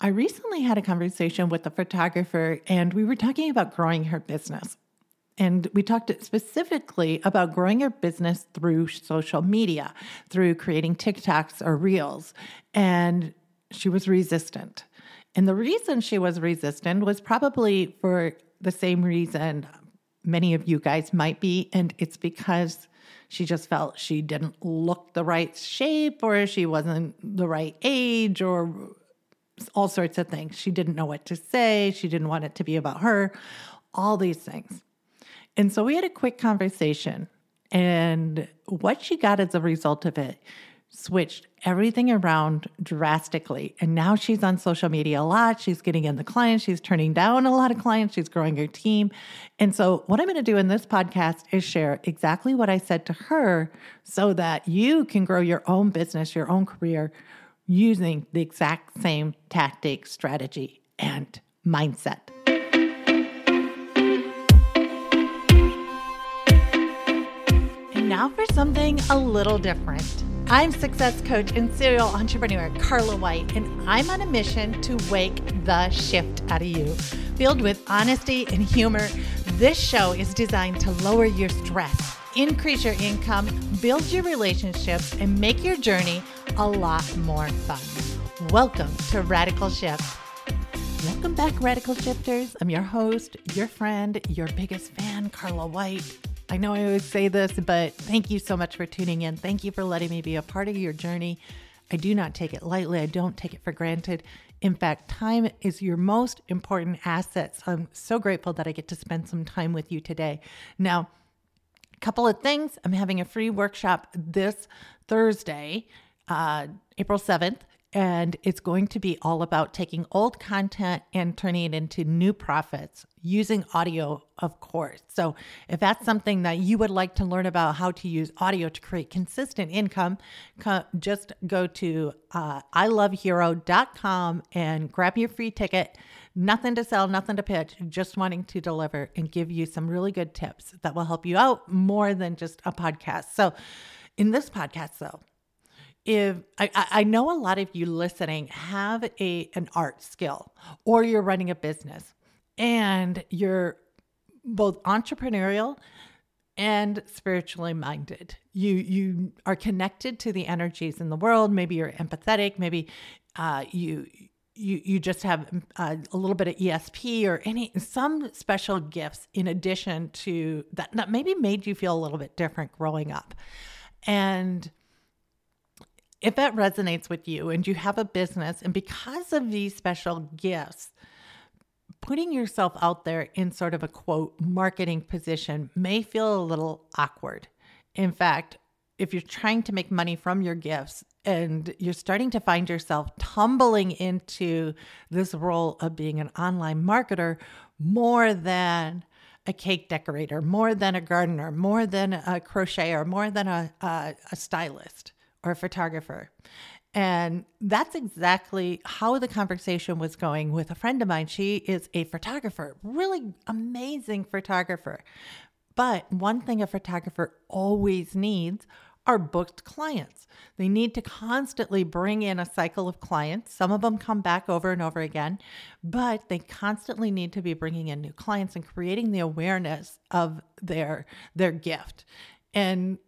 I recently had a conversation with a photographer, and we were talking about growing her business. And we talked specifically about growing your business through social media, through creating TikToks or Reels. And she was resistant. And the reason she was resistant was probably for the same reason many of you guys might be. And it's because she just felt she didn't look the right shape or she wasn't the right age or all sorts of things. She didn't know what to say. She didn't want it to be about her, all these things. And so we had a quick conversation. And what she got as a result of it switched everything around drastically. And now she's on social media a lot. She's getting in the clients. She's turning down a lot of clients. She's growing her team. And so, what I'm going to do in this podcast is share exactly what I said to her so that you can grow your own business, your own career using the exact same tactic, strategy, and mindset. And now for something a little different. I'm success coach and serial entrepreneur Carla White, and I'm on a mission to wake the shift out of you. Filled with honesty and humor, this show is designed to lower your stress, increase your income, build your relationships, and make your journey a lot more fun. Welcome to Radical Shift. Welcome back, Radical Shifters. I'm your host, your friend, your biggest fan, Carla White. I know I always say this, but thank you so much for tuning in. Thank you for letting me be a part of your journey. I do not take it lightly, I don't take it for granted. In fact, time is your most important asset. So I'm so grateful that I get to spend some time with you today. Now, couple of things. I'm having a free workshop this Thursday, uh, April 7th and it's going to be all about taking old content and turning it into new profits using audio, of course. So, if that's something that you would like to learn about how to use audio to create consistent income, just go to uh, ilovehiro.com and grab your free ticket. Nothing to sell, nothing to pitch, just wanting to deliver and give you some really good tips that will help you out more than just a podcast. So, in this podcast, though, if I, I know a lot of you listening have a an art skill or you're running a business and you're both entrepreneurial and spiritually minded. You you are connected to the energies in the world. Maybe you're empathetic. Maybe uh, you you you just have uh, a little bit of ESP or any some special gifts in addition to that that maybe made you feel a little bit different growing up, and if that resonates with you and you have a business, and because of these special gifts, putting yourself out there in sort of a quote marketing position may feel a little awkward. In fact, if you're trying to make money from your gifts and you're starting to find yourself tumbling into this role of being an online marketer more than a cake decorator, more than a gardener, more than a crocheter, more than a, a, a stylist or photographer. And that's exactly how the conversation was going with a friend of mine. She is a photographer, really amazing photographer. But one thing a photographer always needs are booked clients. They need to constantly bring in a cycle of clients. Some of them come back over and over again, but they constantly need to be bringing in new clients and creating the awareness of their their gift. And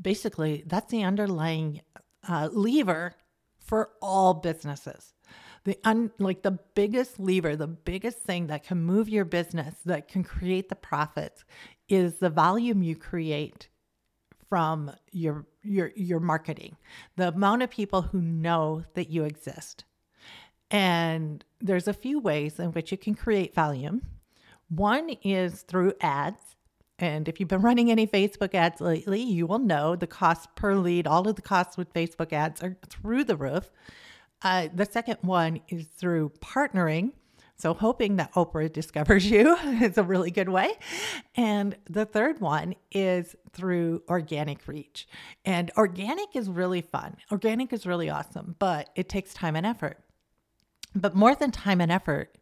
basically that's the underlying uh, lever for all businesses. The un, like the biggest lever the biggest thing that can move your business that can create the profits is the volume you create from your your your marketing the amount of people who know that you exist. And there's a few ways in which you can create volume. One is through ads and if you've been running any Facebook ads lately, you will know the cost per lead, all of the costs with Facebook ads are through the roof. Uh, the second one is through partnering. So, hoping that Oprah discovers you is a really good way. And the third one is through organic reach. And organic is really fun. Organic is really awesome, but it takes time and effort. But more than time and effort,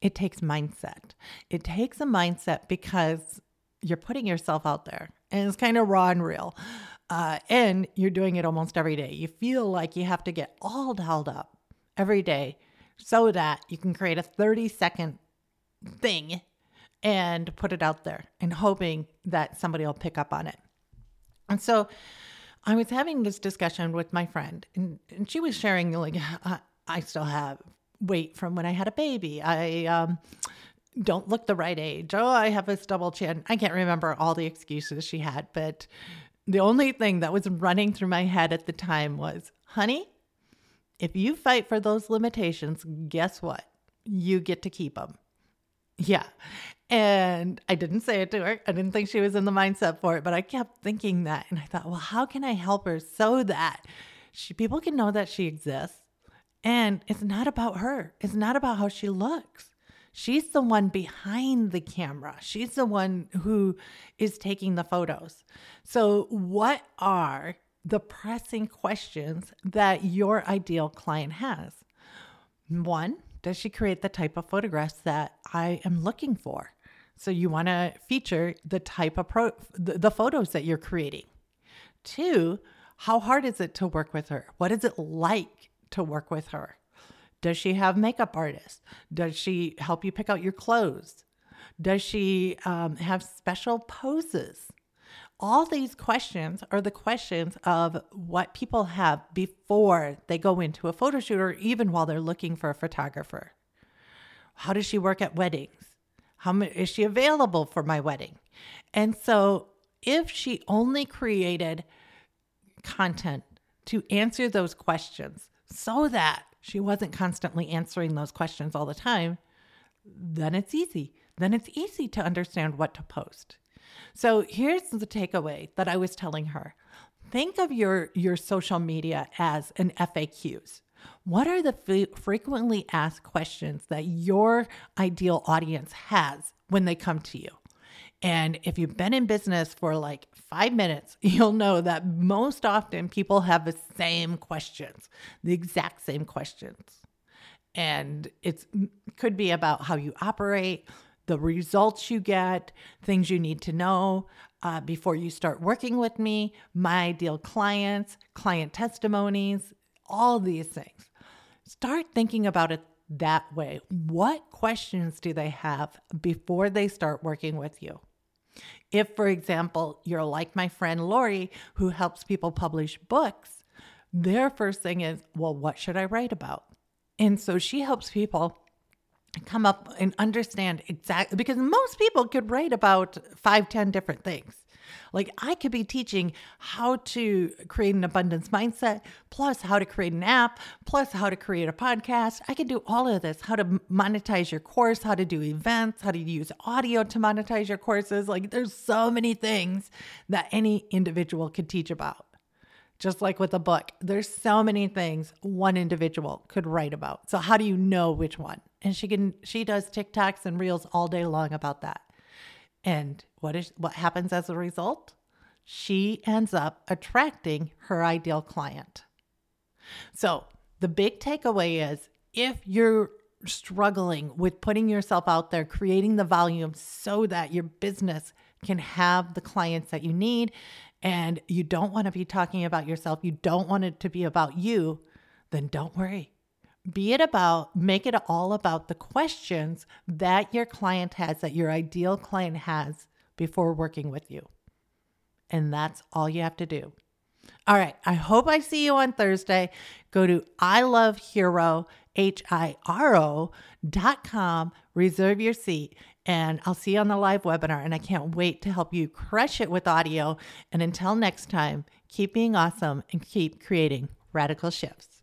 it takes mindset. It takes a mindset because you're putting yourself out there and it's kind of raw and real. Uh, and you're doing it almost every day. You feel like you have to get all dialed up every day so that you can create a 30 second thing and put it out there and hoping that somebody will pick up on it. And so I was having this discussion with my friend, and, and she was sharing, like, I still have weight from when I had a baby. I um, don't look the right age. Oh, I have this double chin. I can't remember all the excuses she had, but the only thing that was running through my head at the time was, honey, if you fight for those limitations, guess what? You get to keep them. Yeah. And I didn't say it to her. I didn't think she was in the mindset for it, but I kept thinking that. And I thought, well, how can I help her so that she, people can know that she exists? And it's not about her, it's not about how she looks. She's the one behind the camera. She's the one who is taking the photos. So, what are the pressing questions that your ideal client has? One, does she create the type of photographs that I am looking for? So you want to feature the type of pro the, the photos that you're creating. Two, how hard is it to work with her? What is it like to work with her? Does she have makeup artists? Does she help you pick out your clothes? Does she um, have special poses? All these questions are the questions of what people have before they go into a photo shoot or even while they're looking for a photographer. How does she work at weddings? How is she available for my wedding? And so if she only created content to answer those questions so that she wasn't constantly answering those questions all the time, then it's easy. Then it's easy to understand what to post. So here's the takeaway that I was telling her. Think of your, your social media as an FAQs. What are the f- frequently asked questions that your ideal audience has when they come to you? And if you've been in business for like five minutes, you'll know that most often people have the same questions, the exact same questions. And it could be about how you operate, the results you get, things you need to know uh, before you start working with me, my ideal clients, client testimonies, all these things. Start thinking about it that way. What questions do they have before they start working with you? If, for example, you're like my friend Lori, who helps people publish books, their first thing is, well, what should I write about? And so she helps people come up and understand exactly because most people could write about five, ten different things. Like I could be teaching how to create an abundance mindset, plus how to create an app, plus how to create a podcast. I could do all of this, how to monetize your course, how to do events, how to use audio to monetize your courses. Like there's so many things that any individual could teach about. Just like with a book, there's so many things one individual could write about. So how do you know which one? And she can she does TikToks and reels all day long about that. And what is what happens as a result? She ends up attracting her ideal client. So, the big takeaway is if you're struggling with putting yourself out there, creating the volume so that your business can have the clients that you need, and you don't want to be talking about yourself, you don't want it to be about you, then don't worry be it about, make it all about the questions that your client has, that your ideal client has before working with you. And that's all you have to do. All right. I hope I see you on Thursday. Go to I love Hiro H I R O dot com, reserve your seat, and I'll see you on the live webinar. And I can't wait to help you crush it with audio. And until next time, keep being awesome and keep creating radical shifts.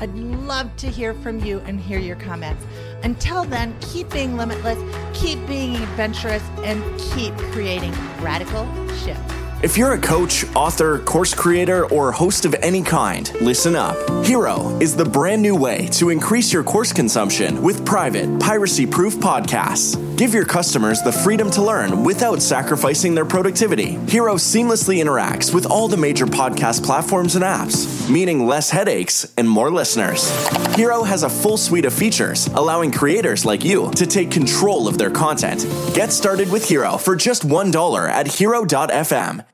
I'd love to hear from you and hear your comments. Until then, keep being limitless, keep being adventurous, and keep creating radical shifts. If you're a coach, author, course creator, or host of any kind, listen up. Hiro is the brand new way to increase your course consumption with private, piracy proof podcasts. Give your customers the freedom to learn without sacrificing their productivity. Hiro seamlessly interacts with all the major podcast platforms and apps, meaning less headaches and more listeners. Hiro has a full suite of features, allowing creators like you to take control of their content. Get started with Hiro for just $1 at hiro.fm